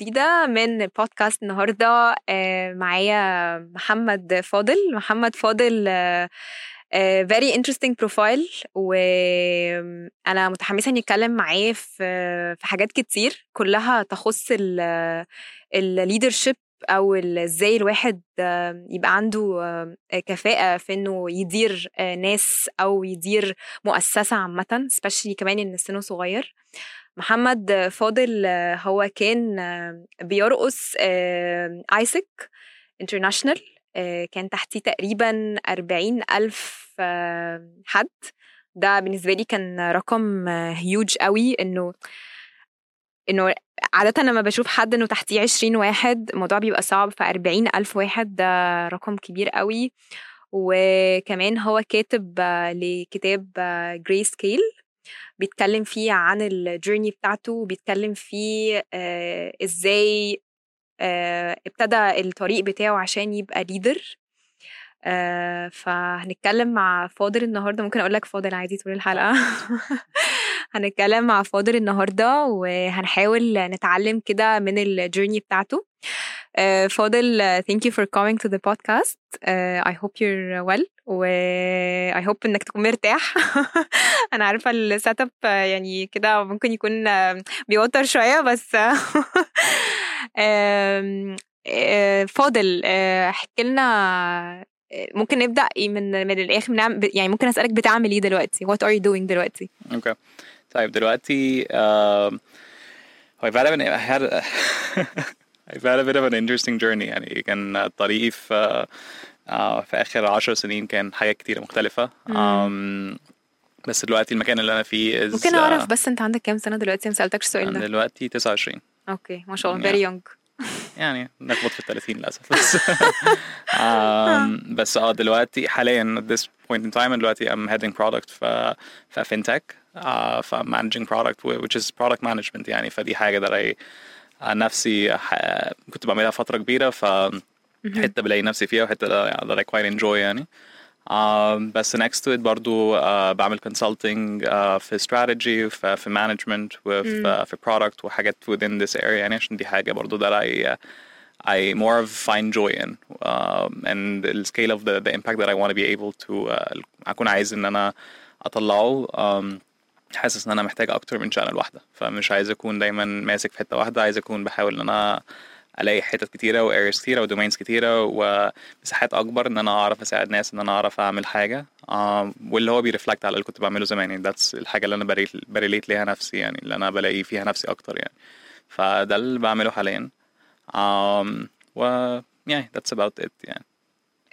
جديدة من بودكاست النهاردة آه، معايا محمد فاضل. محمد فاضل very interesting profile وأنا متحمسة إني أتكلم معاه في في حاجات كتير كلها تخص ال leadership أو إزاي الواحد يبقى عنده كفاءة في إنه يدير ناس أو يدير مؤسسة عامة especially كمان إن سنه صغير. محمد فاضل هو كان بيرأس AIESEC International كان تحتيه تقريبا أربعين ألف حد. ده بالنسبة لي كان رقم هيوج قوي إنه إنه عادة لما بشوف حد إنه تحتيه 20 واحد الموضوع بيبقى صعب ف ألف واحد ده رقم كبير قوي. وكمان هو كاتب لكتاب Gray Scale بيتكلم فيه عن ال journey بتاعته بيتكلم فيه آه إزاي آه ابتدى الطريق بتاعه عشان يبقى leader آه فهنتكلم مع فاضل النهارده. ممكن أقول لك فاضل عادي طول الحلقة. هنتكلم مع فاضل النهارده وهنحاول نتعلم كده من ال journey بتاعته. uh, فاضل thank you for coming to the podcast. uh, I hope you're well و I hope إنك تكون مرتاح. أنا عارفة ال set up يعني كده ممكن يكون بيوتر شوية بس. فاضل احكي لنا ممكن نبدأ من من الآخر نعمل يعني ممكن أسألك بتعمل إيه دلوقتي؟ What are you doing دلوقتي؟ okay okay. طيب دلوقتي I've had a, I had a, I've had a bit of an interesting journey. يعني كان طريقي في uh, في آخر عشر سنين كان حاجات كتيرة مختلفة. بس دلوقتي المكان اللي أنا فيه is, ممكن أعرف uh, بس أنت عندك كام سنة دلوقتي؟ ما سألتكش السؤال ده. دلوقتي 29 أوكي ما شاء الله very young. يعني نخبط في ال 30 للأسف. بس. um, بس آه دلوقتي حاليا at this point in time دلوقتي I'm heading product في في fintech. uh, ف managing product which is product management يعني فدي حاجة that I نفسي كنت بعملها فترة كبيرة ف حتة بلاقي نفسي فيها وحتة that I quite enjoy يعني Uh, بس next to it برضو uh, بعمل consulting uh, في strategy في, في management وفي mm. في product وحاجات within this area يعني عشان دي حاجة برضو that I I more of find joy in um, and the scale of the, the impact that I want to be able to uh, أكون عايز إن أنا أطلعه um, حاسس إن أنا محتاج أكتر من channel واحدة فمش عايز أكون دايما ماسك في حتة واحدة عايز أكون بحاول إن أنا ألاقي حتت كتيرة و areas كتيرة و domains كتيرة ومساحات أكبر إن أنا أعرف أساعد ناس إن أنا أعرف أعمل حاجة واللي هو بي reflect على اللي كنت بعمله زمان يعني that's الحاجة اللي أنا ب relate ليها نفسي يعني اللي أنا بلاقي فيها نفسي أكتر يعني. فده اللي بعمله حاليا. و yeah that's about it يعني.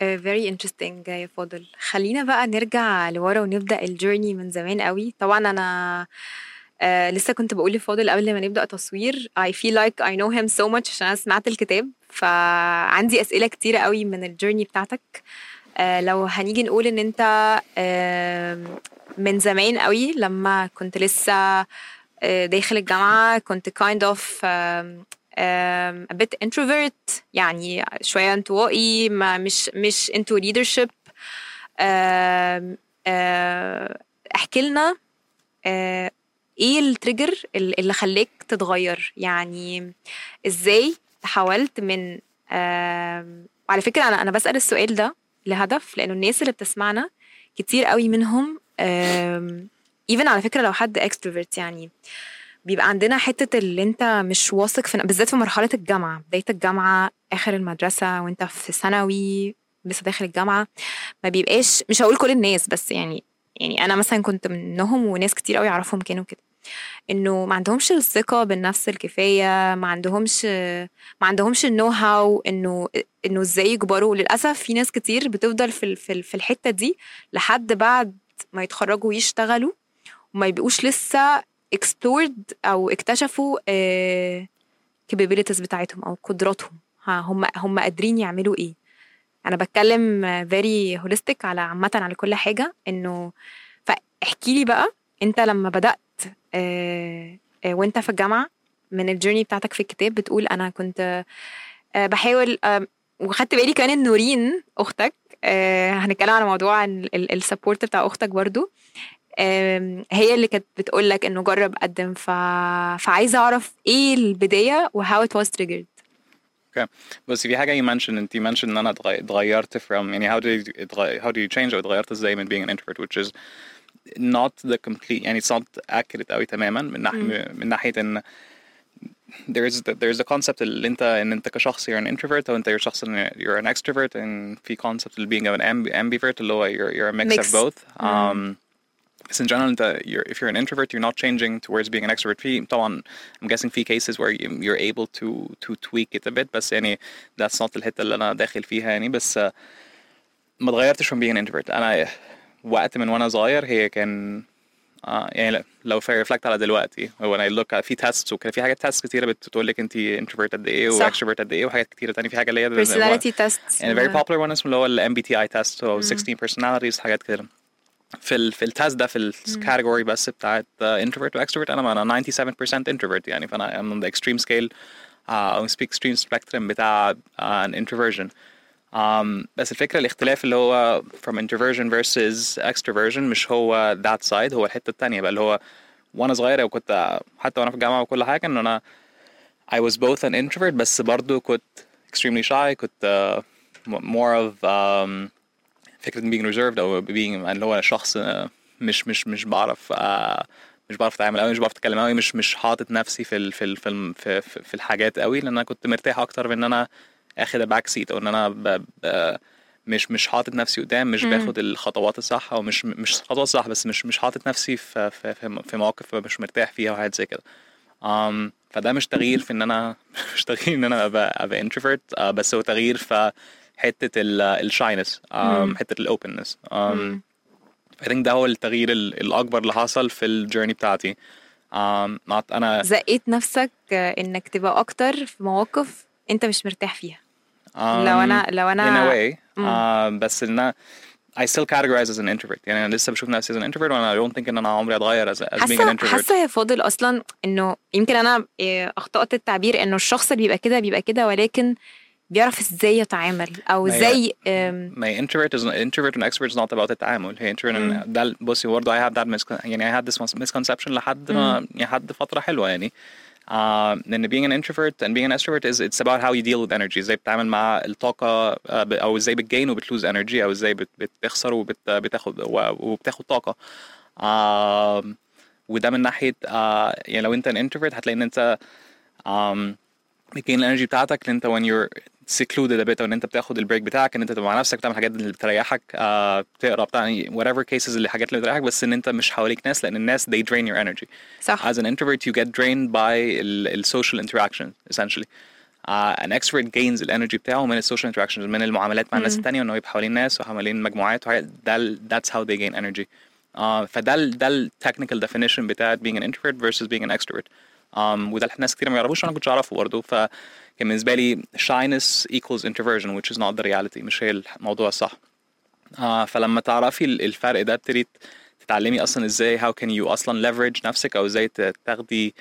Uh, very interesting. يا فاضل. خلينا بقى نرجع لورا ونبدأ ال journey من زمان قوي. طبعا أنا آه لسه كنت بقول لفاضل قبل ما نبدأ تصوير I feel like I know him so much عشان أنا سمعت الكتاب. فعندي أسئلة كتيرة قوي من الجيرني بتاعتك. آه لو هنيجي نقول إن أنت آه من زمان قوي لما كنت لسه آه داخل الجامعة كنت kind of a bit introvert يعني شوية انطوائي ما مش مش into leadership. uh, احكي لنا uh, إيه ال trigger اللي خلاك تتغير؟ يعني إزاي تحولت من على فكرة أنا أنا بسأل السؤال ده لهدف لأنه الناس اللي بتسمعنا كتير قوي منهم even على فكرة لو حد extrovert يعني. بيبقى عندنا حتة اللي انت مش واثق في بالذات في مرحلة الجامعة بداية الجامعة آخر المدرسة وانت في ثانوي لسه داخل الجامعة ما بيبقاش مش هقول كل الناس بس يعني يعني أنا مثلا كنت منهم وناس كتير قوي اعرفهم كانوا كده إنه ما عندهمش الثقة بالنفس الكفاية ما عندهمش ما عندهمش النو هاو إنه إنه إزاي يكبروا. للاسف في ناس كتير بتفضل في في الحتة دي لحد بعد ما يتخرجوا ويشتغلوا وما يبقوش لسه explored أو اكتشفوا capabilities بتاعتهم أو قدراتهم. هم هم قادرين يعملوا إيه. أنا بتكلم very holistic على عامة على كل حاجة إنه فاحكي لي بقى أنت لما بدأت آه آه وأنت في الجامعة من الجيرني بتاعتك في الكتاب بتقول أنا كنت آه بحاول وخدت بالي كمان إن نورين أختك هنتكلم على موضوع السبورت بتاع أختك برضو. هي اللي كانت بتقول لك انه جرب قدم ف... فعايزه اعرف إيه البدايه و how it was triggered أوكي بس في حاجة you mentioned انت mentioned ان أنا اتغي- اتغيرت from يعني how did you, how do you change أو اتغيرت إزاي من being an introvert which is not the complete يعني it's not accurate قوي تماما من ناحيه من ناحيه ان there is the, there is a concept اللي انت ان انت كشخص you're an introvert أو انت you're شخص you're an extrovert and في concept اللي being an ambi- ambivert اللي هو you're, you're a mix, Mix. of both um, بس in general انت you're, if you're an introvert you're not changing towards being an extrovert. في طبعا I'm guessing في cases where you, you're able to to tweak it a bit بس يعني that's not الحتة اللي أنا داخل فيها يعني. بس uh, ما اتغيرتش from being an introvert. أنا وقت من وأنا صغير هي كان آه يعني لا- لو في reflect على دلوقتي هو أنا look في tests وكده في حاجات test كتيرة بتقول لك انت introvert قد إيه صح. و extrovert قد إيه وحاجات كتيرة تانية. في حاجة اللي هي personality tests. يعني very popular one اسمه اللي هو ال MBTI test هو 16 personalities حاجات كده. في ال في التست ده في الكاتيجوري بس بتاعت uh, introvert و extrovert أنا أنا 97% introvert يعني فانا I'm on the extreme scale uh, أو speak extreme spectrum بتاع uh, an introversion um, بس الفكرة الاختلاف اللي هو from introversion versus extroversion مش هو that side هو الحته التانية بقى اللي هو وأنا صغير وكنت حتى وأنا في الجامعة وكل حاجة ان أنا I was both an introvert بس برضو كنت extremely shy كنت uh, more of um, فكرة being reserved أو being اللي هو شخص uh, مش مش مش بعرف uh, مش بعرف أتعامل قوي مش بعرف أتكلم قوي مش مش حاطط نفسي في ال في ال في, ال في, في, الحاجات قوي لأن أنا كنت مرتاح أكتر من إن أنا آخد ال back seat أو إن أنا ب ب مش مش حاطط نفسي قدام مش باخد الخطوات الصح أو مش مش خطوات صح بس مش مش حاطط نفسي في في في, في مواقف مش مرتاح فيها وحاجات زي كده. um, فده مش تغيير في إن أنا مش تغيير إن أنا أبقى أبقى introvert uh, بس هو تغيير في حتة ال shyness um, حتة ال openness um, I think ده هو التغيير ال- الأكبر اللي حصل في ال journey بتاعتي. um, أنا زقيت نفسك آه، إنك تبقى أكتر في مواقف أنت مش مرتاح فيها. um, لو أنا لو in a أنا way uh, بس إن I still categorize as an introvert. يعني أنا لسه بشوف نفسي as an introvert وأنا I don't think إن أنا عمري اتغير as, as being an introvert. حاسة يا فاضل أصلا إنه يمكن أنا آه، أخطأت التعبير إنه الشخص اللي بيبقى كده بيبقى كده ولكن بيعرف إزاي يتعامل أو ما هي- إزاي آم، my introvert is introvert and extrovert is not about التعامل. هي introvert and ده بصي برضه I have that miscon يعني I had this misconception لحد ما لحد فترة حلوة يعني. آه لأن being an introvert and being an extrovert is it's about how you deal with energy. إزاي بتتعامل مع الطاقة آه، أو إزاي بتجين وبتلوز energy أو إزاي بت- بتخسر وبتاخد وبتاخد طاقة. آه وده من ناحية آه يعني لو أنت an introvert هتلاقي إن أنت um, بت gain ال energy بتاعتك. ان أنت when you're secluded a bit أو إن أنت بتاخد ال break بتاعك إن أنت تبقى مع نفسك بتعمل الحاجات اللي بتريحك آه بتقرا بتاع يعني whatever cases اللي الحاجات اللي بتريحك بس إن أنت مش حواليك ناس لأن الناس they drain your energy. صح. As an introvert you get drained by ال, social interaction essentially. uh, an extrovert gains ال energy بتاعه من ال social interactions من المعاملات مع الناس التانية وانه يبقى حوالين ناس وحوالين مجموعات ده that's how they gain energy. uh, فده ده technical definition بتاعت being an introvert versus being an extrovert. Um, وده ناس كتير ما يعرفوش أنا كنتش أعرفه برضه. فكان بالنسبة لي shyness equals introversion which is not the reality مش هي الموضوع الصح. آه فلما تعرفي ال- الفرق ده ابتديت تتعلمي أصلا إزاي how can you أصلا leverage نفسك أو إزاي تاخدي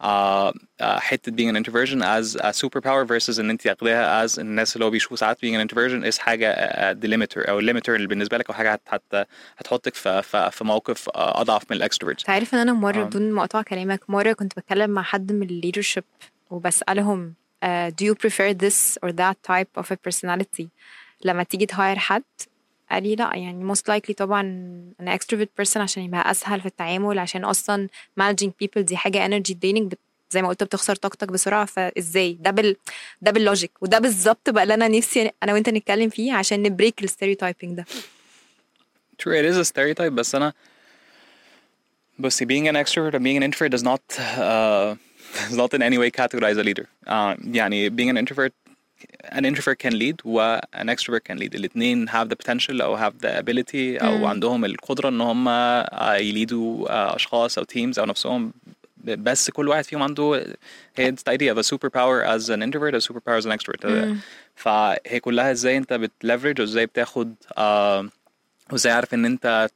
آه آه حتة being an introversion as a superpower versus إن أنت تاخديها as الناس اللي هو بيشوفوا ساعات being an introversion is حاجة آه delimiter أو limiter اللي بالنسبة لك أو حاجة هت هت هتحطك في في, في موقف آه أضعف من الاكستروفرت أنت عارف إن أنا مرة آه. بدون مقاطعه كلامك مرة كنت بتكلم مع حد من ال leadership وبسألهم uh, do you prefer this or that type of a personality لما تيجي ت hire حد قال لي لا يعني most likely طبعا أنا extrovert person عشان يبقى أسهل في التعامل عشان أصلا managing people دي حاجة energy draining زي ما قلت بتخسر طاقتك بسرعة فإزاي ده بال ده بال logic وده بالظبط بقى اللي أنا نفسي أنا وأنت نتكلم فيه عشان ن break ال stereotyping ده True, it is a stereotype, بس أنا بصي being an extrovert and being an introvert does not uh, does not in any way categorize a leader. Uh, يعني being an introvert an introvert can lead و an extrovert can lead. الاثنين have the potential أو have the ability أو عندهم القدرة إن هم يليدوا أشخاص أو teams أو نفسهم. بس كل واحد فيهم عنده هي the idea of a superpower as an introvert a superpower as an extrovert. فهي كلها إزاي انت بت leverage وازاي بتاخد uh, وازاي عارف ان انت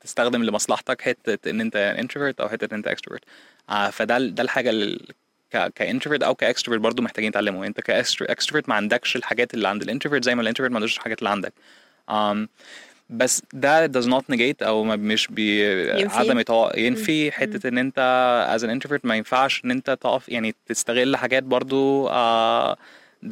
تستخدم لمصلحتك حتة ان انت introvert أو حتة ان انت extrovert آه فده ده الحاجة اللي ك introvert أو ك extrovert برضه محتاجين نتعلمه. أنت ك extrovert ما عندكش الحاجات اللي عند ال introvert زي ما ال introvert ما عندوش الحاجات اللي عندك. um, بس ده does not negate أو ما مش بي ينفي؟ عدم يتوق... ينفي حتة إن أنت as an introvert ما ينفعش إن أنت تقف يعني تستغل حاجات برضو uh,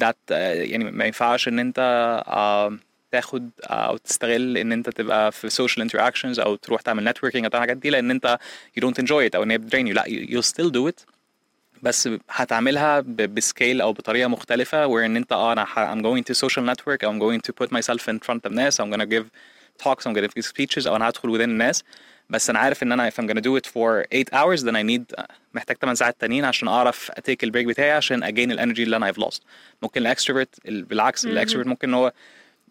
that uh, يعني ما ينفعش إن أنت uh, تاخد أو تستغل إن أنت تبقى في social interactions أو تروح تعمل networking أو تعمل الحاجات دي لأن أنت you don't enjoy it أو إن هي بتدرين you. لا you, you'll still do it. بس هتعملها بسكيل أو بطريقة مختلفة where إن أنت آه أنا I'm going to social network I'm going to put myself in front of ناس I'm gonna give talks I'm gonna give speeches أو أنا هدخل within الناس. بس أنا عارف إن أنا if I'm gonna do it for 8 hours then I need محتاج 8 ساعات تانيين عشان أعرف ا take ال break بتاعي عشان ا gain ال energy اللي أنا I've lost. ممكن ال extrovert بالعكس ال extrovert ممكن إن هو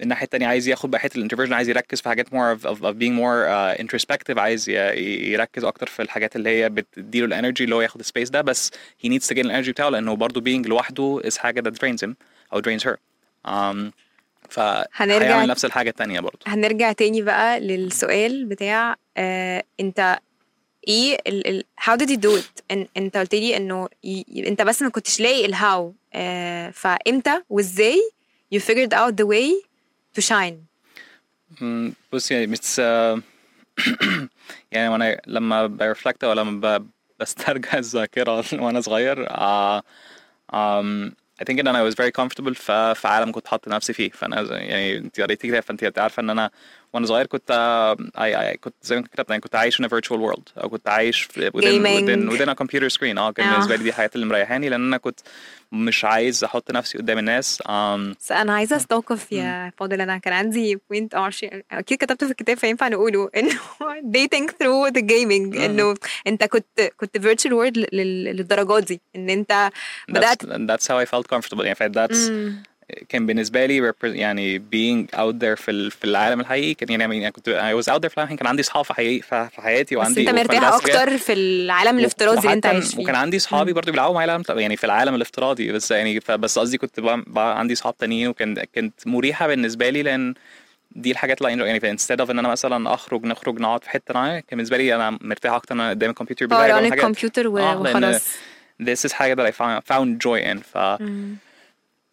الناحية التانية عايز ياخد بقى حتة ال introversion عايز يركز في حاجات of, of being more uh, introspective عايز يركز أكتر في الحاجات اللي هي بتديله ال energy اللي هو ياخد ال space ده بس he needs to gain ال energy بتاعه لأنه برضه being لوحده is حاجة that drains him أو drains her. um, ف هنرجع- نفس الحاجة التانية برضه. هنرجع تاني بقى للسؤال بتاع آه أنت إيه ال ال how did you do it إن أنت قلت لي إنه أنت بس ما كنتش لاقي الهاو آه فإمتى وإزاي you figured out the way to shine. مم، بص يعني مش يعني وأنا لما برفلكت أو لما ب- بسترجع الذاكره وأنا صغير uh, um, I think ان أنا was very comfortable. في في عالم كنت حاطط نفسي فيه فانا زي- يعني انت قريتي كده فانت عارفه ان أنا وأنا صغير كنت uh, I, I كنت زي ما كتبت يعني كنت عايش a virtual world. أو كنت عايش في- within within, within a computer screen. آه كان آه. بالنسبة لي دي الحاجات اللي مريحاني لأن أنا كنت مش عايز أحط نفسي قدام الناس. um, بس أنا عايزة أستوقف يا فاضل. أنا كان عندي بوينت أو أكيد كتبته في الكتاب فينفع نقوله. انه dating through the gaming. إنه أنت كنت كنت virtual world لل- للدرجات دي. إن أنت بدأت that's, that's how I felt comfortable. يعني that's. كان بالنسبة لي يعني being out there في في العالم الحقيقي كان يعني يعني كنت I was out there في العالم كان عندي اصحاب في حقيقي في حياتي بس وعندي انت وفي مرتاح. أكتر في العالم الافتراضي اللي انت عايش فيه. وكان عندي صحابي برضو بيلعبوا معايا العالم يعني في العالم الافتراضي. بس يعني بس قصدي كنت بقى, بقى عندي صحاب تانيين وكان كانت مريحة بالنسبة لي لأن دي الحاجات اللي يعني instead of إن أنا مثلا أخرج نخرج نقعد في حتة معايا كان بالنسبة لي أنا مرتاح أكتر إن أنا قدام الكمبيوتر حاجات. الكمبيوتر وخلاص. this is حاجة that I found, found joy in. ف.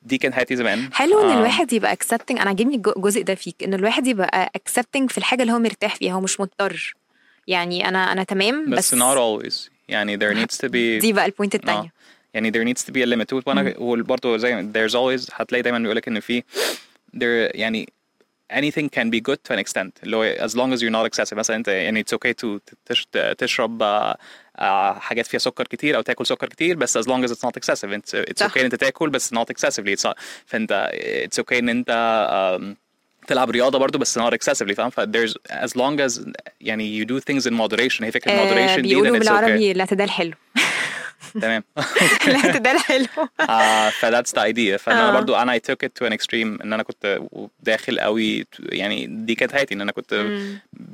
دي كانت حياتي زمان. حلو إن آه. الواحد يبقى accepting أنا عاجبني الج- الجزء ده فيك إن الواحد يبقى accepting في الحاجة اللي هو مرتاح فيها هو مش مضطر. يعني أنا أنا تمام بس بس not always. يعني there needs to be دي بقى البوينت آه. التانية. يعني there needs to be a limit. وأنا وبرضه زي there's always هتلاقي دايما بيقول لك إن في there يعني anything can be good to an extent اللي هو as long as you're not excessive مثلا انت يعني it's okay to تش- تشرب آه، آه، حاجات فيها سكر كتير أو تاكل سكر كتير بس as long as it's not excessive it's, it's okay ان انت تاكل بس not excessively it's not, فانت it's okay ان انت تلعب رياضه برضو بس not excessively فاهم ف there's as long as يعني you do things in moderation هي فكره آه moderation دي بيقولوا it's okay بالعربي الاعتدال حلو تمام. الاعتدال حلو ف that's the idea. فأنا آه. برضو أنا I took it to an extreme إن أنا كنت داخل قوي يعني دي كانت حياتي إن أنا كنت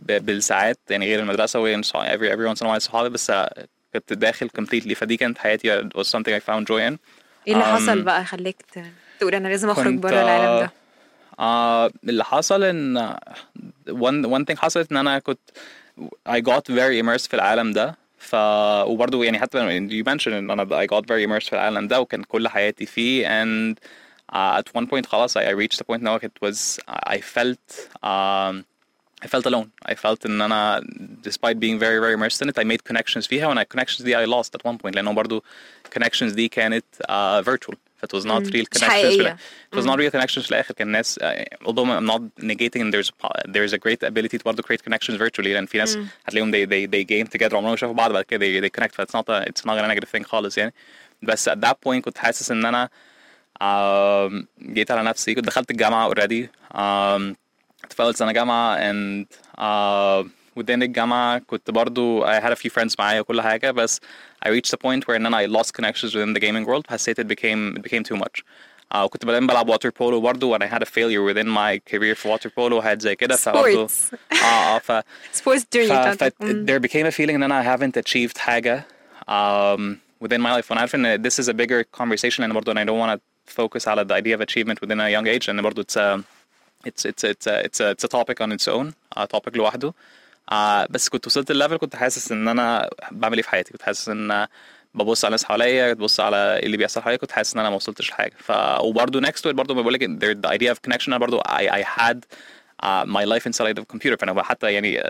بالساعات يعني غير المدرسة وغير صح- every every once in a while صحابي بس كنت داخل completely. فدي كانت حياتي it was something I found joy in. إيه اللي حصل بقى خليك تقول أنا لازم أخرج بره العالم ده؟ آه اللي حصل إن one one thing حصلت إن أنا كنت I got very immersed في العالم ده. ف وبرضه يعني حتى you mentioned ان انا I got very immersed في العالم ده وكان كل حياتي فيه and uh, at one point خلاص I, I reached the point now it was I felt um, I felt alone. I felt ان انا despite being very very immersed in it I made connections فيها وانا connections دي I lost at one point لانه برضو connections دي كانت uh, virtual. It was not real connections. في. It was not real connections في الآخر كان ناس uh, although I'm not negating there's there's a great ability to برضو create connections virtually لأن في ناس هتلاقيهم they they they game together عمرهم ما شافوا بعض بعد كده they, they connect it's not a, it's not a negative thing خالص يعني بس at that point كنت حاسس ان أنا um, جيت على نفسي كنت دخلت الجامعة already um, في أول سنة جامعة and uh, within الجامعة كنت برضو I had a few friends معايا وكل حاجة بس I reached a point where إن أنا I lost connections within the gaming world حسيت it became it became too much uh, وكنت بعدين بلعب water polo برضو and I had a failure within my career في water polo وحاجات زي كده فبرضو Sports. اه اه ف سبورتس ف, جيرني ف there became a feeling ان انا I haven't achieved حاجة um, within my life وانا عارف ان this is a bigger conversation and برضو and I don't want to focus على the idea of achievement within a young age and برضو it's a it's it's it's a, it's a, it's a topic on its own uh, topic لوحده آه، بس كنت وصلت ل level كنت حاسس إن أنا بعمل إيه في حياتي. كنت حاسس إن ببص على الناس حواليا بتبص على إيه اللي بيحصل حواليا كنت حاسس إن أنا ما وصلتش لحاجة. ف وبرده next to برده بقول لك the idea of connection أنا برده I I had my life inside of computer فأنا حتى يعني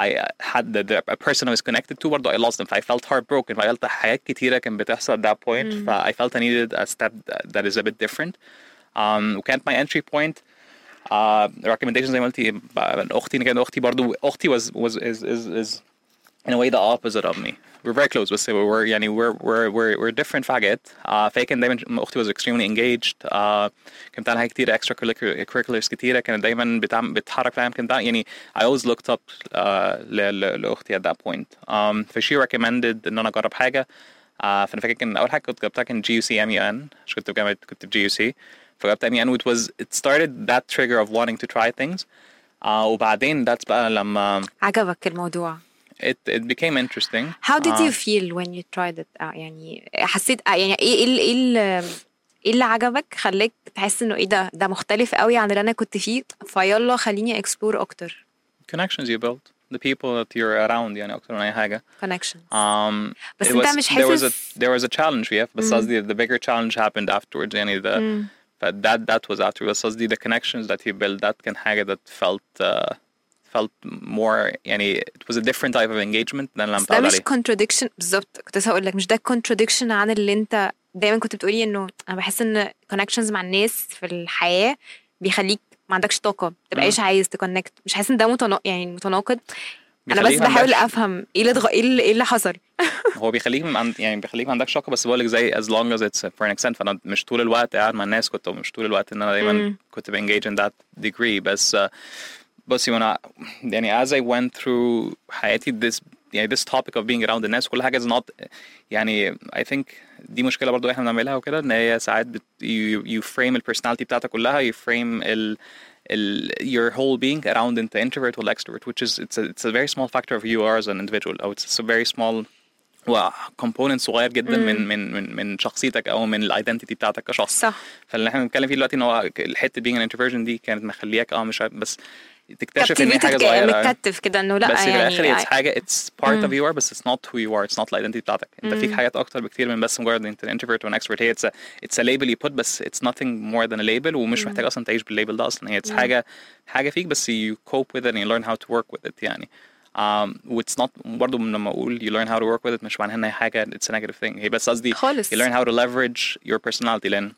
I had the person I connected to برده I lost them ف I felt heartbroken ف I حاجات كتيرة كانت بتحصل at that point ف I felt I needed a step that is a bit different وكانت my entry point uh, recommendations زي ما قلتي من أختي كانت أختي برضه أختي was was is is is in a way the opposite of me. We're very close بس we're يعني we're we're we're, we're different في حاجات uh, فهي كانت دايما أختي was extremely engaged. Uh, كانت بتعمل حاجات كتير extra curriculars كتيرة كانت دايما بتعمل بتتحرك فاهم كانت يعني I always looked up uh, ل, ل, لأختي at that point. Um, ف she recommended إن أنا أجرب حاجة. Uh, فأنا فاكر كان أول حاجة كنت جبتها كان GUC ام يو ان عشان كنت بجامعة كنت في جي يو سي فجبت ام يو ان which was it started that trigger of wanting to try things uh, وبعدين that's بقى لما عجبك الموضوع it it became interesting. How did you Uh, feel when you tried it آه يعني حسيت آه يعني ايه ايه ال- ايه ال- ايه اللي عجبك خلاك تحس انه ايه ده ده مختلف قوي عن اللي انا كنت فيه فيلا خليني اكسبلور اكتر connections you build, the people that you're around يعني أكتر من أي حاجة. connections Um, بس it انت was, مش there was a حاسس there was a challenge yeah بس قصدي the bigger challenge happened afterwards يعني the مم. But that that was بس قصدي the connections that you built that كان حاجة that felt uh, felt more يعني it was a different type of engagement than لما بس ده مش عليه. contradiction بالظبط كنت لسه هقول لك مش ده contradiction عن اللي انت دايما كنت بتقولي انه أنا بحس إن connections مع الناس في الحياة بيخليك ما عندكش طاقة ما تبقاش عايز تكونكت مش حاسس إن ده متنا... يعني متناقض؟ أنا بس بحاول أفهم إيه اللي. إيه اللي, إيه اللي حصل هو بيخليك عند يعني بيخليك ما عندكش طاقه بس بقول لك زي as long as it's for an extent فأنا مش طول الوقت قاعد مع الناس كنت مش طول الوقت إن أنا دايما. كنت بانجيج in that degree بس uh, بصي وأنا يعني as I went through حياتي this يعني this topic of being around الناس كل حاجة is not يعني I think دي مشكلة برضو إحنا بنعملها وكده إن هي ساعات بت, you, you frame ال personality بتاعتك كلها you frame ال your whole being around into introvert or extrovert which is it's a, it's a very small factor of who you are as an individual or it's a very small وكومبوننت صغير جدا من من من من شخصيتك او من الايدنتيتي بتاعتك كشخص صح فاللي احنا بنتكلم فيه دلوقتي ان هو الحته being an introversion دي كانت مخلياك اه مش عارف- بس تكتشف ان هي حاجة صغيره متكتف كده انه لا بس في يعني الآخر it's حاجة it's part of you are بس it's not who you are it's not ال identity بتاعتك انت فيك حاجات أكتر بكتير من بس مجرد انت introvert و extrovert هي it's a, it's a label you put بس it's nothing more than a label ومش محتاج أصلا تعيش بالليبل ده أصلا هي it's حاجة حاجة فيك بس you cope with it and you learn how to work with it يعني um, it's not برضه لما أقول you learn how to work with it مش معناها ان هي حاجة it's a negative thing هي بس قصدي خالص. you learn how to leverage your personality لأن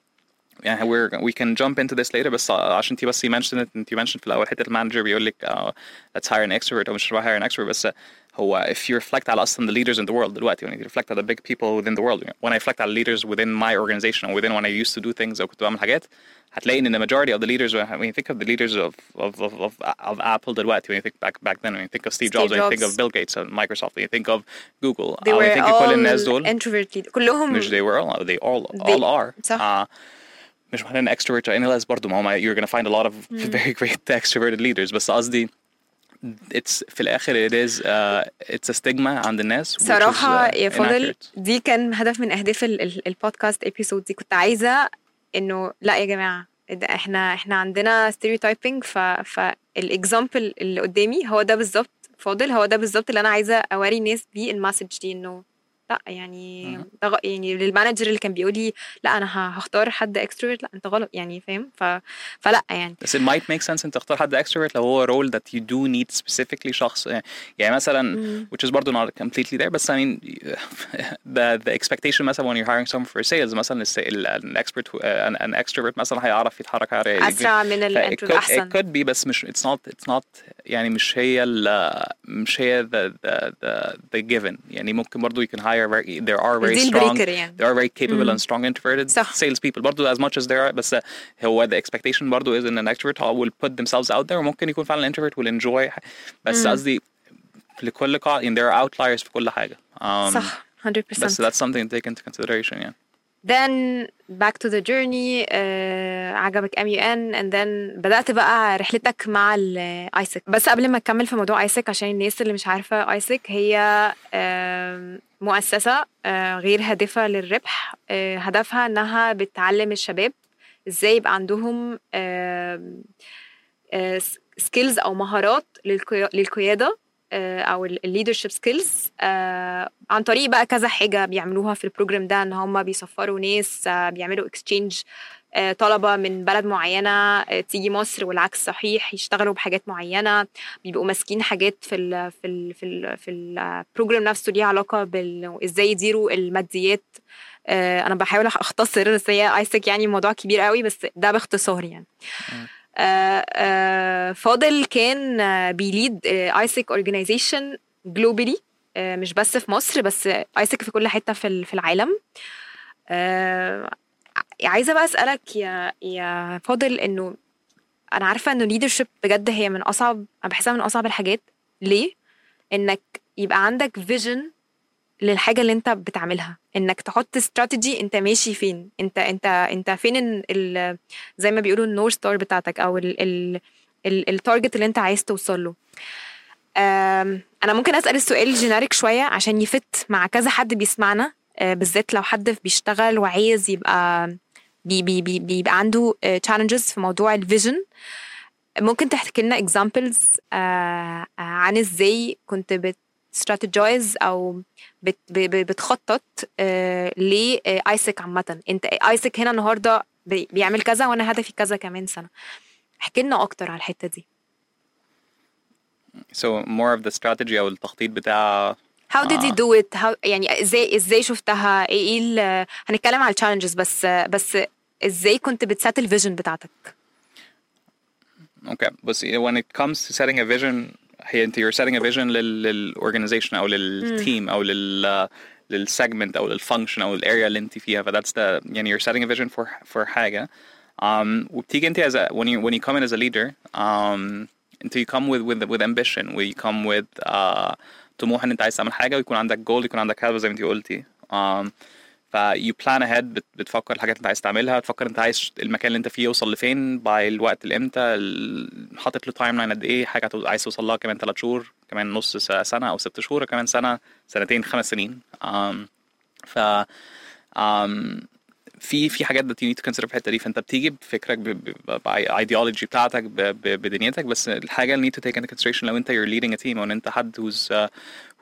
يعني we're we can jump into this later بس عشان انت بس you mentioned it انت mentioned في الاول حته المانجر بيقول لك uh, let's hire an extrovert او مش hire an extrovert بس هو if you reflect على اصلا the leaders in the world دلوقتي when you reflect on the big people within the world when I reflect على leaders within my organization or within when I used to do things او كنت بعمل حاجات هتلاقي ان the majority of the leaders when you think of the leaders of of of of, of Apple دلوقتي when you think back back then when you think of Steve, Steve Jobs when you think Jobs. of Bill Gates and Microsoft when you think of Google they uh, when were you think of كل الناس all دول introvert lead- كلهم مش they were all they all They- all are صح. uh, مش معناه ان extrovert or less برضه ما هم you're gonna find a lot of very great extroverted leaders. بس قصدي it's في الآخر it is uh, it's a stigma عند الناس which is, uh, يا فاضل. دي كان هدف من أهداف ال- ال- البودكاست ابيسود دي. كنت عايزة إنه لا يا جماعة ده إحنا إحنا عندنا stereotyping ف فال example اللي قدامي هو ده بالظبط فاضل هو ده بالظبط اللي أنا عايزة أوري الناس بيه ال message دي إنه لا يعني. ده غ- يعني لل manager اللي كان بيقول لي لا أنا هختار حد extrovert لا انت غلط يعني فاهم ف... فلا يعني بس it might make sense انت تختار حد extrovert لو هو role that you do need specifically شخص يعني مثلا which is برضه not completely there بس I mean the the expectation مثلا when you're hiring someone for sales مثلا an expert uh, an, an extrovert مثلا هيعرف يتحرك اسرع من ف- it الانترو could, احسن it could be بس مش it's not it's not يعني مش هي ال مش هي the the the, the given يعني ممكن برضو you can hire very there are very الديل strong بريكر يعني there are very capable and strong introverted صح. sales people برضو as much as there are بس هو the expectation برضو is in an extrovert will put themselves out there وممكن يكون فعلا introvert will enjoy بس قصدي لكل قاعدة يعني there are outliers في كل حاجة um, صح 100% بس that's something to take into consideration يعني Then back to the journey uh, عجبك MUN and then بدأت بقى رحلتك مع ال AIESEC بس قبل ما نكمل في موضوع AIESEC عشان الناس اللي مش عارفة AIESEC هي آم، مؤسسة آه، غير هادفة للربح آه، هدفها إنها بتعلم الشباب إزاي يبقى عندهم skills أو مهارات للقيا- للقيادة. آه، أو ال leadership skills عن طريق بقى كذا حاجة بيعملوها في ال program ده إن هم بيسفروا ناس آه، بيعملوا exchange آه، طلبة من بلد معينة آه، تيجي مصر والعكس صحيح يشتغلوا بحاجات معينة بيبقوا ماسكين حاجات في ال في ال في ال في ال program نفسه ليها علاقة بال إزاي يديروا الماديات. آه، أنا بحاول أختصر بس هي AIESEC يعني موضوع كبير قوي بس ده باختصار يعني. آه، آه، فاضل كان آه، بي lead AIESEC organization globally مش بس في مصر بس AIESEC في كل حتة في في العالم. آه، عايزة بقى أسألك يا يا فاضل إنه أنا عارفة إنه leadership بجد هي من أصعب أنا بحسها من أصعب الحاجات. ليه؟ إنك يبقى عندك vision للحاجة اللي انت بتعملها. انك تحط استراتيجي انت ماشي فين. انت انت انت فين ال- زي ما بيقولوا ال north star بتاعتك أو ال ال ال ال target اللي انت عايز توصل له. أنا ممكن اسأل السؤال generic شوية عشان ي fit مع كذا حد بيسمعنا. أه، بالذات لو حد بيشتغل وعايز يبقى بي بي بي بيبقى عنده challenges في موضوع ال vision ممكن تحكي لنا examples آه عن إزاي كنت بت strategize أو بت بتخطط آه ل AIESEC عامة. انت AIESEC هنا النهارده بي- بيعمل كذا وأنا هدفي كذا كمان سنة. احكي لنا أكتر على الحتة دي. So more of the strategy أو التخطيط بتاع how did you آه. do it? How يعني إزاي إزاي شفتها؟ إيه إيه ال- هنتكلم على ال challenges بس بس إزاي كنت بت set ال vision بتاعتك؟ Okay, بصي when it comes to setting a vision هي انت you're setting a vision لل للorganization او للتيم او لل للسegment او للfunction او الاريا اللي انت فيها ف that's the يعني you're setting a vision for for حاجة um, وبتيجي انت as a when you when you come in as a leader um, انت you come with with with ambition و you come with uh, طموح ان انت عايز تعمل حاجة ويكون عندك goal يكون عندك هدف زي ما انت قلتي um, ف you plan ahead بت- بتفكر الحاجات اللي انت عايز تعملها تفكر انت عايز المكان اللي انت فيه يوصل لفين by الوقت اللي إمتى ال- حاطط له timeline قد إيه حاجة عايز توصل لها كمان ثلاث شهور كمان نص سنة أو ست شهور كمان سنة سنتين خمس سنين. um, ف um, في في حاجات need to consider في الحتة دي. فانت بتيجي بفكرك بايديولوجي بتاعتك بدنيتك بس الحاجة اللي need to take into consideration لو انت you're leading a team أو إن انت حد who's uh,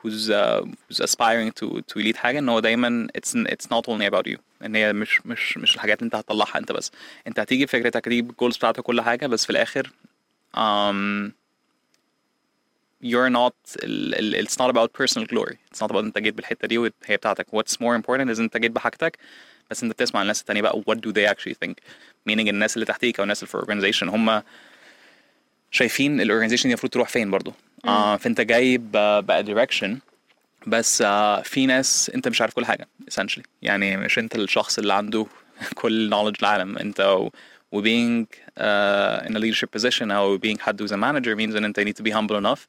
who's uh, who's aspiring to to lead حاجة إن هو دايما it's it's not only about you. إن هي مش مش مش الحاجات اللي أنت هتطلعها أنت بس. أنت هتيجي بفكرتك هتيجي بال goals بتاعتك كل حاجة بس في الآخر um, you're not it's not about personal glory. It's not about أنت جيت بالحتة دي وهي بتاعتك. What's more important is أنت جيت بحاجتك بس أنت بتسمع الناس التانية بقى what do they actually think meaning الناس اللي تحتيك أو الناس اللي في organization هم شايفين الاورجنايزيشن دي المفروض تروح فين برضو؟ آه فأنت جاي ب- بقى direction. بس آه في ناس أنت مش عارف كل حاجة essentially. يعني مش أنت الشخص اللي عنده كل knowledge العالم. أنت و, و being uh, in a leadership position أو being حد who's a manager means إن أنت need to be humble enough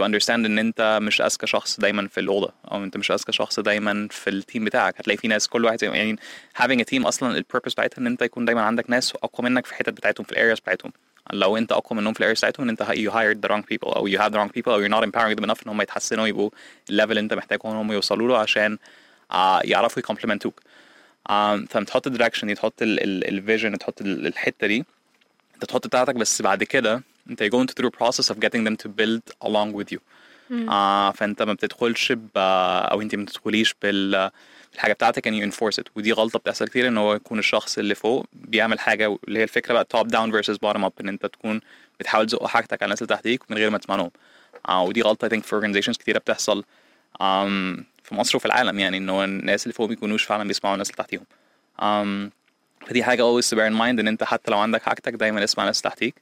to understand إن أنت مش أذكى شخص دايما في الأوضة أو أنت مش أذكى شخص دايما في ال team بتاعك. هتلاقي في ناس كل واحد يعني having a team أصلا ال purpose بتاعتها إن أنت يكون دايما عندك ناس أقوى منك في الحتت بتاعتهم في ال areas بتاعتهم. لو انت اقوى منهم في ال areas بتاعتهم ان انت you hired the wrong people أو you have the wrong people أو you're not empowering them enough ان هم يتحسنوا يبقوا ال level اللي انت محتاجهم ان هم يوصلوا له عشان آه يعرفوا ي complement وك فانت تحط ال direction دي تحط ال vision تحط ال- الحتة دي انت تحط بتاعتك بس بعد كده انت you're going through a process of getting them to build along with you. آه فانت ما بتدخلش ب أو انت ما بتدخليش بال الحاجة بتاعتك and you enforce it. ودي غلطة بتحصل كتير إن هو يكون الشخص اللي فوق بيعمل حاجة اللي هي الفكرة بقى top down versus bottom up إن أنت تكون بتحاول تزق حاجتك على الناس اللي تحتيك من غير ما تسمع لهم آه ودي غلطة I think في organizations كتيرة بتحصل um, في مصر وفي العالم يعني إن هو الناس اللي فوق بيكونوش فعلا بيسمعوا الناس اللي تحتيهم. um, فدي حاجة always to bear in mind إن أنت حتى لو عندك حاجتك دايما اسمع الناس تحتيك.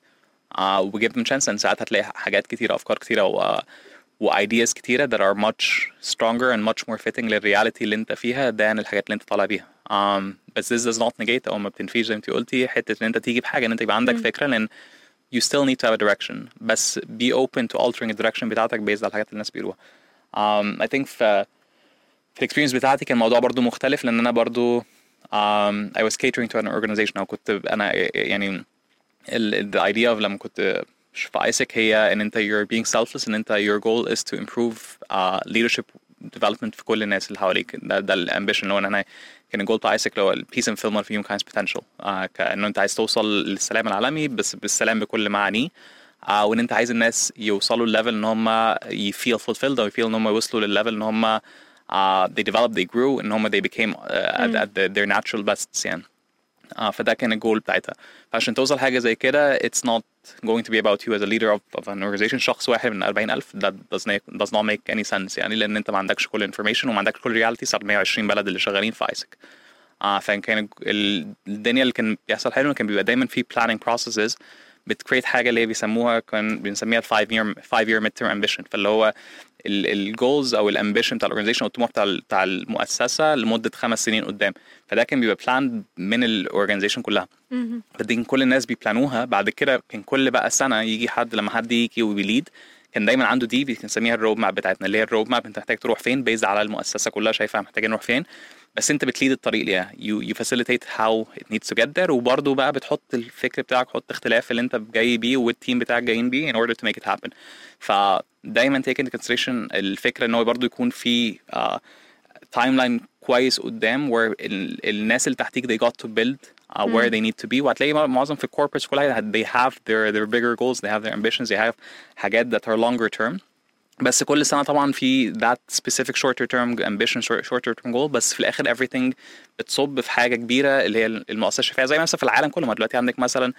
uh, وجيب them chance ساعات هتلاقي حاجات كتيرة أفكار كتيرة و و ideas كتيرة that are much stronger and much more fitting للرياليتي اللي انت فيها than الحاجات اللي انت طالع بيها. Um, بس this does not negate أو ما بتنفيش زي ما انت قلتي حتة إن انت تيجي بحاجة إن انت يبقى عندك فكرة لأن you still need to have a direction. بس be open to altering the direction بتاعتك based على الحاجات اللي الناس بيقولوها. Um, I think في في ال experience بتاعتي كان الموضوع برضو مختلف لأن أنا برضو um, I was catering to an organization. أو كنت أنا يعني ال the idea of لما كنت في AIESEC هي ان انت you're being selfless ان انت your goal is to improve uh, leadership development في كل الناس اللي حواليك ده ده ال ambition اللي هو ان أنا كان الجول بتاع AIESEC اللي هو peace and fulfillment for humankind's potential. Uh, كانه انت عايز توصل للسلام العالمي بس بالسلام بكل معانيه. Uh, وان انت عايز الناس يوصلوا ال level ان هم ي feel fulfilled أو ي feel ان هم يوصلوا للليفل ان هم uh, they developed they grew ان هم they became uh, at, at the, their natural bests يعني. آه فده كان الجول بتاعتها. فعشان توصل حاجة زي كده it's not going to be about you as a leader of, of an organization. شخص واحد من 40000 that does not, does not make any sense يعني لأن أنت ما عندكش كل information وما عندكش كل realities على 120 بلد اللي شغالين في AIESEC آه فكان ال- الدنيا اللي كان بيحصل حلو كان بيبقى دايما في planning processes بت create حاجة اللي بيسموها كان بنسميها ال 5 year 5 year mid term ambition. فاللي هو ال goals أو ال ambition بتاع ال organization أو الطموح بتاع بتاع المؤسسة لمدة خمس سنين قدام. فده كان بيبقى plan من ال organization كلها. فدي كل الناس بي plan وها بعد كده كان كل بقى سنة يجي حد لما حد يجي وبي lead كان دايما عنده دي بنسميها ال road map بتاعتنا اللي هي ال road map انت محتاج تروح فين based على المؤسسة كلها شايفه محتاجين نروح فين. بس انت بت lead الطريق ليها. You facilitate how it needs to get there. وبرضه بقى بتحط الفكر بتاعك حط اختلاف اللي انت جاي بيه وال team بتاعك جايين بيه in order to make it happen. فدايما take into consideration الفكرة إن هو برضه يكون في uh, timeline كويس قدام where ال, الناس اللي تحتيك they got to build uh, where they need to be. وهتلاقي مع- معظم في ال corporates كلها they have their their bigger goals they have their ambitions they have حاجات that are longer term. بس كل سنة طبعا في that specific shorter term ambition short- shorter term goal. بس في الآخر everything بتصب في حاجة كبيرة اللي هي المؤسسة فيها زي مثلا في العالم كله. ما دلوقتي عندك مثلا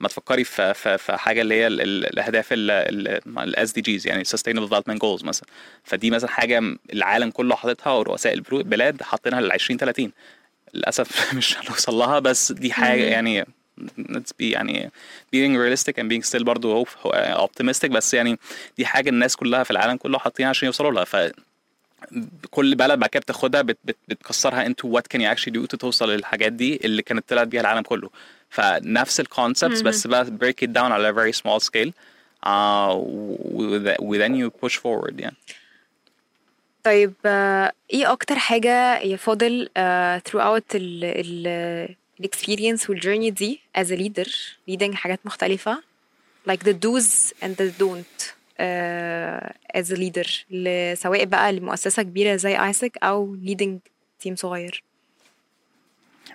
ما تفكري في في, في حاجة اللي هي ال- ال- الأهداف ال SDGs يعني sustainable development goals مثلا. فدي مثلا حاجة العالم كله حاططها ورؤساء البلاد حاطينها لل 2030 للأسف مش هنوصل لها بس دي حاجة. يعني let's be يعني being realistic and being still برضه optimistic بس يعني دي حاجة الناس كلها في العالم كله حاطينها عشان يوصلوا لها ف كل بلد بعد كده بتاخدها بت بت بتكسرها into what can you actually do توصل للحاجات دي اللي كانت طلعت بيها العالم كله فنفس ال concepts بس بقى break it down على very small scale uh, و then you push forward يعني طيب إيه أكتر حاجة يا فاضل آه، throughout ال ال ال experience وال journey دي as a leader leading حاجات مختلفة؟ like the do's and the don't آه، as a leader سواء بقى لمؤسسة كبيرة زي AIESEC أو leading تيم صغير؟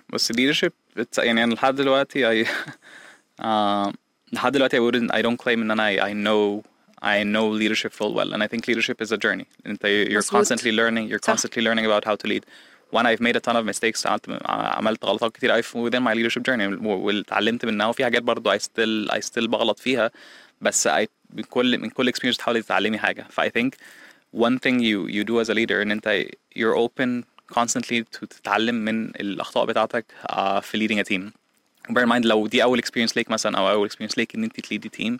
بس leadership يعني أنا لحد دلوقتي I uh, لحد دلوقتي I wouldn't I don't claim إن أنا I, I know I know leadership full well and I think leadership is a journey انت you're مظبوط. constantly learning you're صح. constantly learning about how to lead when I've made a ton of mistakes عملت عملت غلطات كتير قوي within my leadership journey و- واتعلمت منها وفي حاجات برضو I still I still بغلط فيها بس I من كل من كل experience تحاولي تتعلمي حاجة ف I think one thing you you do as a leader ان انت you're open constantly to تتعلم من الأخطاء بتاعتك uh, في leading a team bear in mind لو دي أول experience ليك مثلا أو أول experience ليك إن أنت تليدي team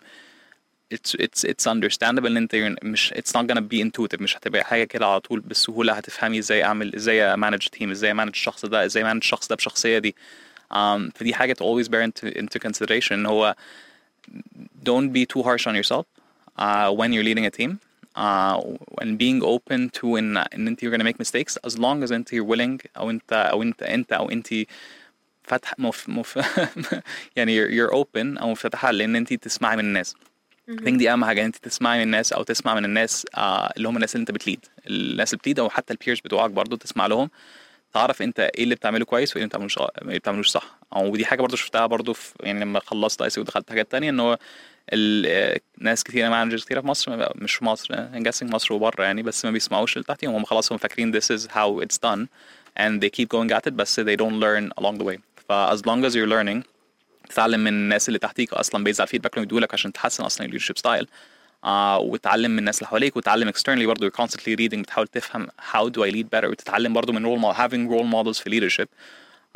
it's it's it's understandable ان انت you're- مش it's not gonna be intuitive مش هتبقى حاجه كده على طول بالسهوله هتفهمي ازاي اعمل ازاي امانج تيم ازاي امانج الشخص ده ازاي امانج الشخص ده بشخصيه دي um, فدي حاجه to always bear into, into consideration ان هو don't be too harsh on yourself uh, when you're leading a team uh, and being open to ان ان انت you're gonna make mistakes as long as انت you're willing او انت او انت انت او انت فاتح مف مف يعني you're, you're open او مفتحه لان انت تسمعي من الناس Think دي أهم حاجة أنت تسمعي من الناس أو تسمع من الناس آه اللي هم الناس اللي أنت بت lead. الناس اللي بت lead أو حتى ال peers بتوعك برضو تسمع لهم تعرف أنت إيه اللي بتعمله كويس وإيه اللي بتعملوش بتعملوش صح. أو دي حاجة برضو شفتها برضو في يعني لما خلصت AIESEC ودخلت حاجات تانية إن هو آه، ناس كتيره managers كتيره في مصر مش في مصر guessing مصر وبره يعني بس ما بيسمعوش اللي تحتيهم هم خلاص هم فاكرين this is how it's done and they keep going at it بس they don't learn along the way. ف as long as you're learning تتعلم من الناس اللي تحتيك أصلا based على ال feedback اللي بيدولك عشان تحسن أصلا ال leadership style آه وتتعلم من الناس اللي حواليك وتتعلم externally برضه you're constantly reading بتحاول تفهم how do I lead better وتتعلم برضه من role model having role models في leadership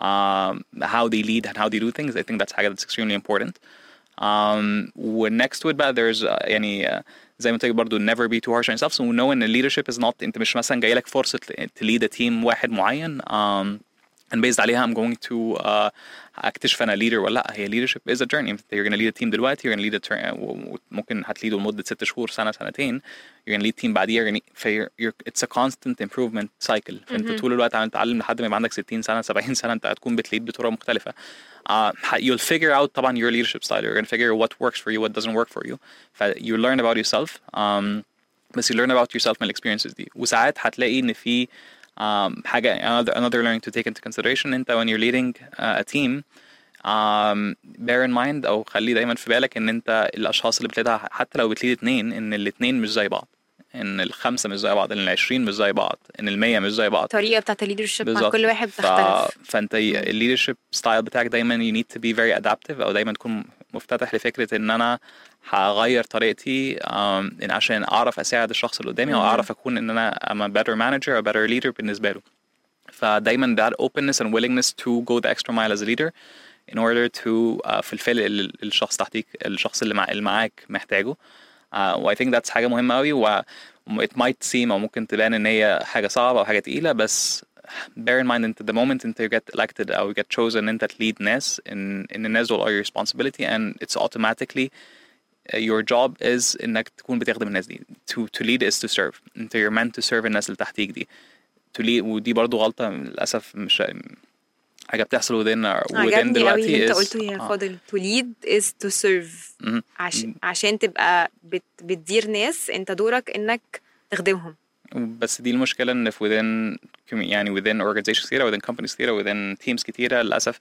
um, how they lead and how they do things I think that's حاجة that's extremely important um, next to it بقى there's uh, يعني uh, زي ما لك برضه never be too harsh on yourself so know ان leadership is not انت مش مثلا جاي لك فرصة to lead a team واحد معين um, and based عليها I'm going to uh, اكتشف انا leader ولا لا هي leadership is a journey you're gonna lead a team دلوقتي you're gonna lead a turn ممكن هتليده لمدة ست شهور سنة سنتين you're gonna lead team بعديها you're gonna, في you're, it's a constant improvement cycle فانت طول الوقت عم تتعلم لحد ما يبقى عندك 60 سنة 70 سنة انت هتكون بتليد بطرق مختلفة uh, you'll figure out طبعا your leadership style you're gonna figure what works for you what doesn't work for you ف you learn about yourself um, بس you learn about yourself من الاكسبيرينسز دي وساعات هتلاقي ان في um, حاجة another, another learning to take into consideration انت when you're leading uh, a team um, bear in mind أو خلي دايما في بالك إن انت الأشخاص اللي بتليدها حتى لو بتليد اتنين إن الاتنين مش زي بعض. إن الخمسة مش زي بعض إن العشرين مش زي بعض إن المية مش زي بعض. الطريقة بتاعت ال leadership مع كل واحد ف... بتختلف. فأنت ال leadership style بتاعك دايما you need to be very adaptive أو دايما تكون مفتتح لفكرة إن أنا هغير طريقتي إن عشان أعرف أساعد الشخص اللي قدامي أو. أعرف أكون إن أنا I'm a better manager or better leader بالنسبة له فدايما that openness and willingness to go the extra mile as a leader in order to uh, fulfill ال- الشخص تحتيك الشخص اللي, مع... اللي معاك محتاجه uh, و I think that's حاجة مهمة قوي و it might seem أو ممكن تبان إن هي حاجة صعبة أو حاجة تقيلة بس bear in mind انت the moment انت you get elected أو you get chosen ان انت تليد ناس ان ان الناس دول are your responsibility and it's automatically uh, your job is إنك تكون بتخدم الناس دي. To to lead is to serve. انت you're meant to serve الناس اللي تحتيك دي. To lead ودي برضو غلطة للأسف مش حاجة بتحصل within within عجبني قوي دلوقتي اللي انت is قلته يا آه. فاضل. To lead is to serve. مهم. عش... عشان تبقى بت... بتدير ناس انت دورك إنك تخدمهم. بس دي المشكلة ان في within commu- يعني within organizations كتيرة within companies كتيرة within teams كتيرة للأسف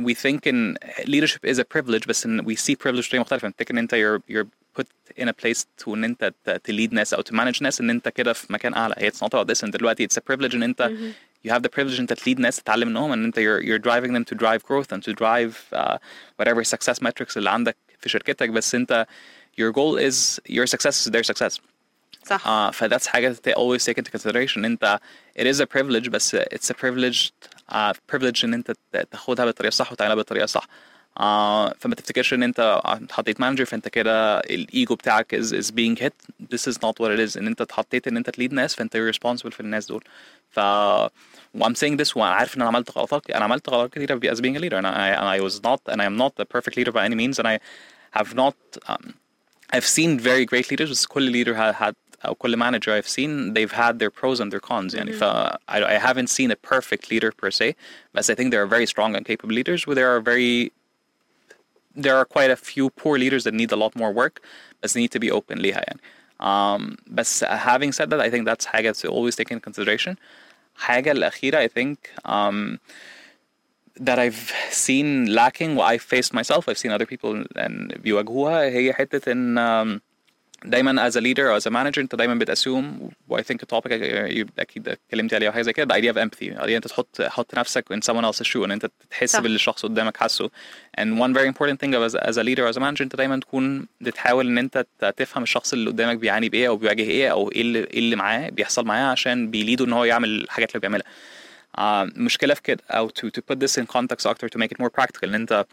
we think in leadership is a privilege بس ان we see privilege بطريقة مختلفة نفتكر ان انت you're, you're put in a place to ان انت ت- to lead ناس او to manage ناس ان انت كده في مكان اعلى it's not about this and دلوقتي it's a privilege ان انت you have the privilege انت تليد ناس تتعلم منهم ان انت you're, you're driving them to drive growth and to drive uh, whatever success metrics اللي عندك في شركتك بس انت your goal is your success is their success صح uh, فذاتس حاجة to always take into consideration انت it is a privilege بس it's a privilege uh, privilege ان انت ت- تاخدها بالطريقة الصح وتعملها بالطريقة الصح uh, فما تفتكرش ان انت حطيت مانجر فانت كده الايجو بتاعك is, is being hit this is not what it is ان انت اتحطيت ان انت تليد ناس فانت you're responsible في الناس دول ف I'm saying this وانا عارف ان انا عملت غلطات انا عملت غلطات كتيرة as being a leader and I, and I was not and I am not a perfect leader by any means and I have not um, I've seen very great leaders بس كل leader had, had أو كل manager I've seen they've had their pros and their cons يعني ف I, I haven't seen a perfect leader per se but I think there are very strong and capable leaders where there are very there are quite a few poor leaders that need a lot more work but need to be open ليها يعني um, بس having said that I think that's حاجة to always take into consideration حاجة الأخيرة I think um, that I've seen lacking what I've faced myself. I've seen other people and بيواجهوها هي حتة إن um, دايما as a leader or as a manager انت دايما بتassume و I think a topic uh, أكيد اتكلمتي عليها حاجة زي كده. The idea of empathy. The idea انت تحط تحط نفسك in someone else's shoe إن أنت تحس صح. باللي الشخص قدامك حاسه. And one very important thing as, as a leader or as a manager أنت دايما تكون بتحاول إن أنت ت- تفهم الشخص اللي قدامك بيعاني بإيه أو بيواجه إيه أو إيه اللي, إيه اللي معاه بيحصل معاه عشان بيليده إن هو يعمل الحاجات اللي بيعملها. uh, مشكلة في كده. أو to, to put this in context أكتر to make it more practical إن أنت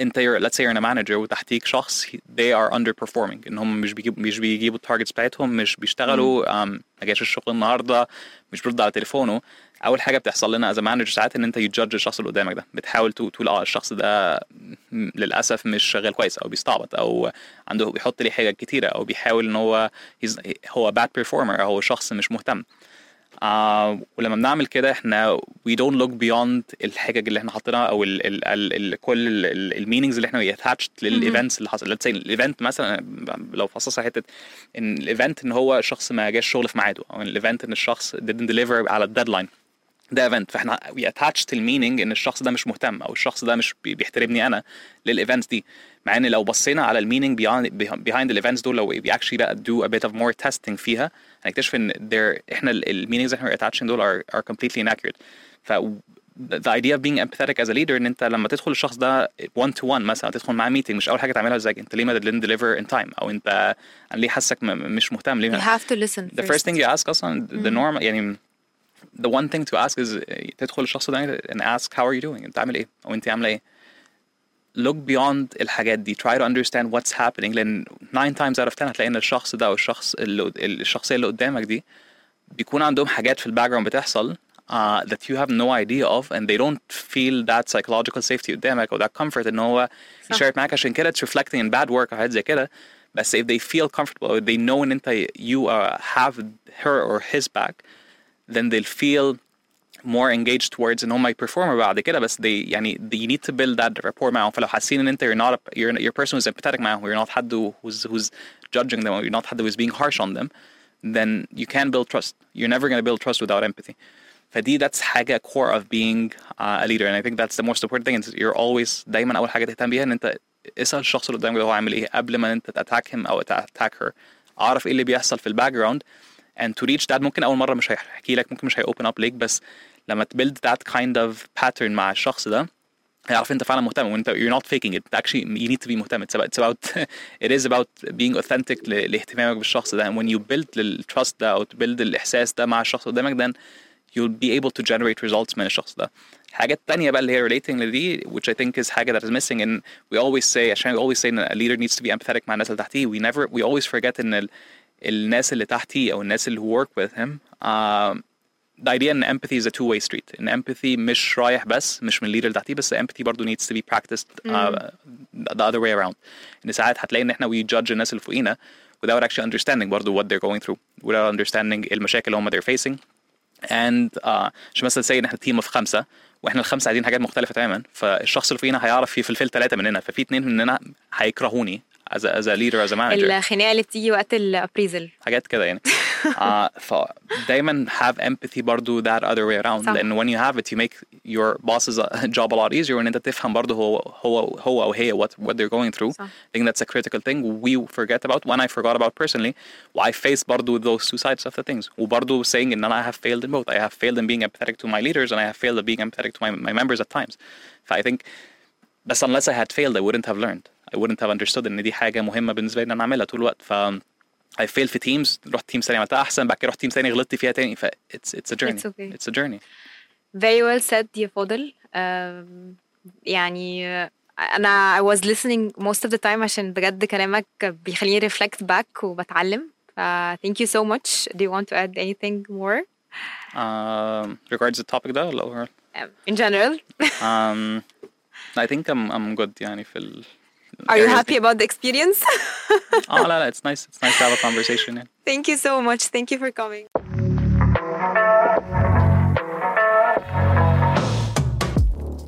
أنت you're, let's say you're in a manager وتحتيك شخص they are underperforming. إن هم مش بيجيبوا مش بيجيبوا ال targets بتاعتهم مش بيشتغلوا um, ما جاش الشغل النهارده مش بيرد على تليفونه. أول حاجة بتحصل لنا as a manager ساعات إن أنت يجادج الشخص اللي قدامك ده. بتحاول تقول آه الشخص ده للأسف مش شغال كويس أو بيستعبط أو عنده بيحط لي حاجات كتيرة أو بيحاول إن هو هو bad performer هو شخص مش مهتم. آه ولما بنعمل كده إحنا we don't look beyond الحجج اللي إحنا حاطينها أو ال ال ال ال كل ال meanings اللي إحنا attached لل events اللي حصل. Let's say ال event مثلا لو فصصها حتة إن ال event إن هو شخص ما جاش شغل في ميعاده أو ال event إن الشخص didn't deliver على ال deadline ده event فإحنا we attached ال meaning إن الشخص ده مش مهتم أو الشخص ده مش بي- بيحترمني أنا لل events دي. مع إن لو بصينا على behind behind ال events دول لو we actually بقى do a bit of more testing فيها هنكتشف إن there إحنا ال meanings اللي إحنا attaching دول are, are completely inaccurate. ف the idea of being empathetic as a leader إن أنت لما تدخل الشخص ده one to one مثلا تدخل معاه meeting مش أول حاجة تعملها إزاي؟ أنت ليه ما didn't deliver in time أو أنت ليه حاسك مش مهتم؟ ليه you have to listen the first thing you ask أصلا the normal يعني the one thing to ask is تدخل الشخص ده and ask how are you doing انت عامل ايه او انت عامله ايه look beyond الحاجات دي try to understand what's happening لان 9 times out of 10 هتلاقي ان الشخص ده او الشخص اللي الشخصيه اللي قدامك دي بيكون عندهم حاجات في الباك جراوند بتحصل uh, that you have no idea of and they don't feel that psychological safety قدامك او that comfort ان هو صح. يشارك معاك عشان كده it's reflecting in bad work او حاجات زي كده بس if they feel comfortable or they know ان انت you uh, have her or his back then they'll feel more engaged towards ان هم يبرفورموا بعد كده بس they يعني they, you need to build that rapport معاهم فلو حاسين ان انت you're not a, you're, your person who's empathetic معاهم you're not حد who's who's judging them or you're not حد who's being harsh on them then you can't build trust you're never going to build trust without empathy فدي that's حاجة core of being uh, a leader and I think that's the most important thing is you're always دايما أول حاجة تهتم بيها إن أنت اسأل الشخص اللي قدامك ده هو عامل إيه قبل ما أنت تاتاك him أو تاتاك her اعرف ايه اللي بيحصل في الباك جراوند and to reach that ممكن اول مره مش هيحكي لك ممكن مش هي open up ليك بس لما تبيلد that kind of pattern مع الشخص ده هيعرف انت فعلا مهتم وانت you're not faking it actually you need to be مهتم it's about, it's about it is about being authentic ل- لاهتمامك بالشخص ده and when you build the trust ده او تبيلد الاحساس ده مع الشخص قدامك then you'll be able to generate results من الشخص ده الحاجة التانية بقى اللي هي relating لدي which I think is حاجة that is missing and we always say عشان we always say ان a leader needs to be empathetic مع الناس اللي تحتيه we never we always forget ان ال, الناس اللي تحتيه أو الناس اللي work with him um, the idea إن empathy is a two way street إن empathy مش رايح بس مش من ال leader اللي تحتيه بس empathy برضه needs to be practiced uh, the other way around. إن ساعات هتلاقي إن إحنا we judge الناس اللي فوقينا without actually understanding برضه what they're going through without understanding المشاكل اللي هم they're facing. And uh, مثلا say إن إحنا team في خمسة وإحنا الخمسة عايزين حاجات مختلفة تماما فالشخص اللي فينا هيعرف ي fulfill ثلاثة مننا ففي اثنين مننا هيكرهوني. as a, as a leader as a manager الخناقه اللي بتيجي وقت الابريزل حاجات كده يعني آه فدايما have empathy برضو that other way around صح. لان when you have it you make your boss's job a lot easier وان انت تفهم برضو هو هو هو او هي what what they're going through صح. I think that's a critical thing we forget about when I forgot about personally I face برضو those two sides of the things وبرضو saying ان انا I have failed in both I have failed in being empathetic to my leaders and I have failed in being empathetic to my, my members at times ف I think بس unless I had failed I wouldn't have learned I wouldn't have understood ان دي حاجة مهمة بالنسبة لي ان انا اعملها طول الوقت ف I failed في teams رحت تيم ثاني عملتها احسن بعد كده رحت تيم ثاني غلطت فيها تاني ف it's it's a journey It's okay. it's a journey very well said يا فاضل أم، يعني انا I was listening most of the time عشان بجد كلامك بيخليني reflect back وبتعلم ف thank you so much do you want to add anything more um, regards the topic ده ولا um, in general um, I think I'm I'm good يعني في ال are you happy about the experience? oh, no, no, it's nice. It's nice to have a conversation. Yeah. Thank you so much. Thank you for coming.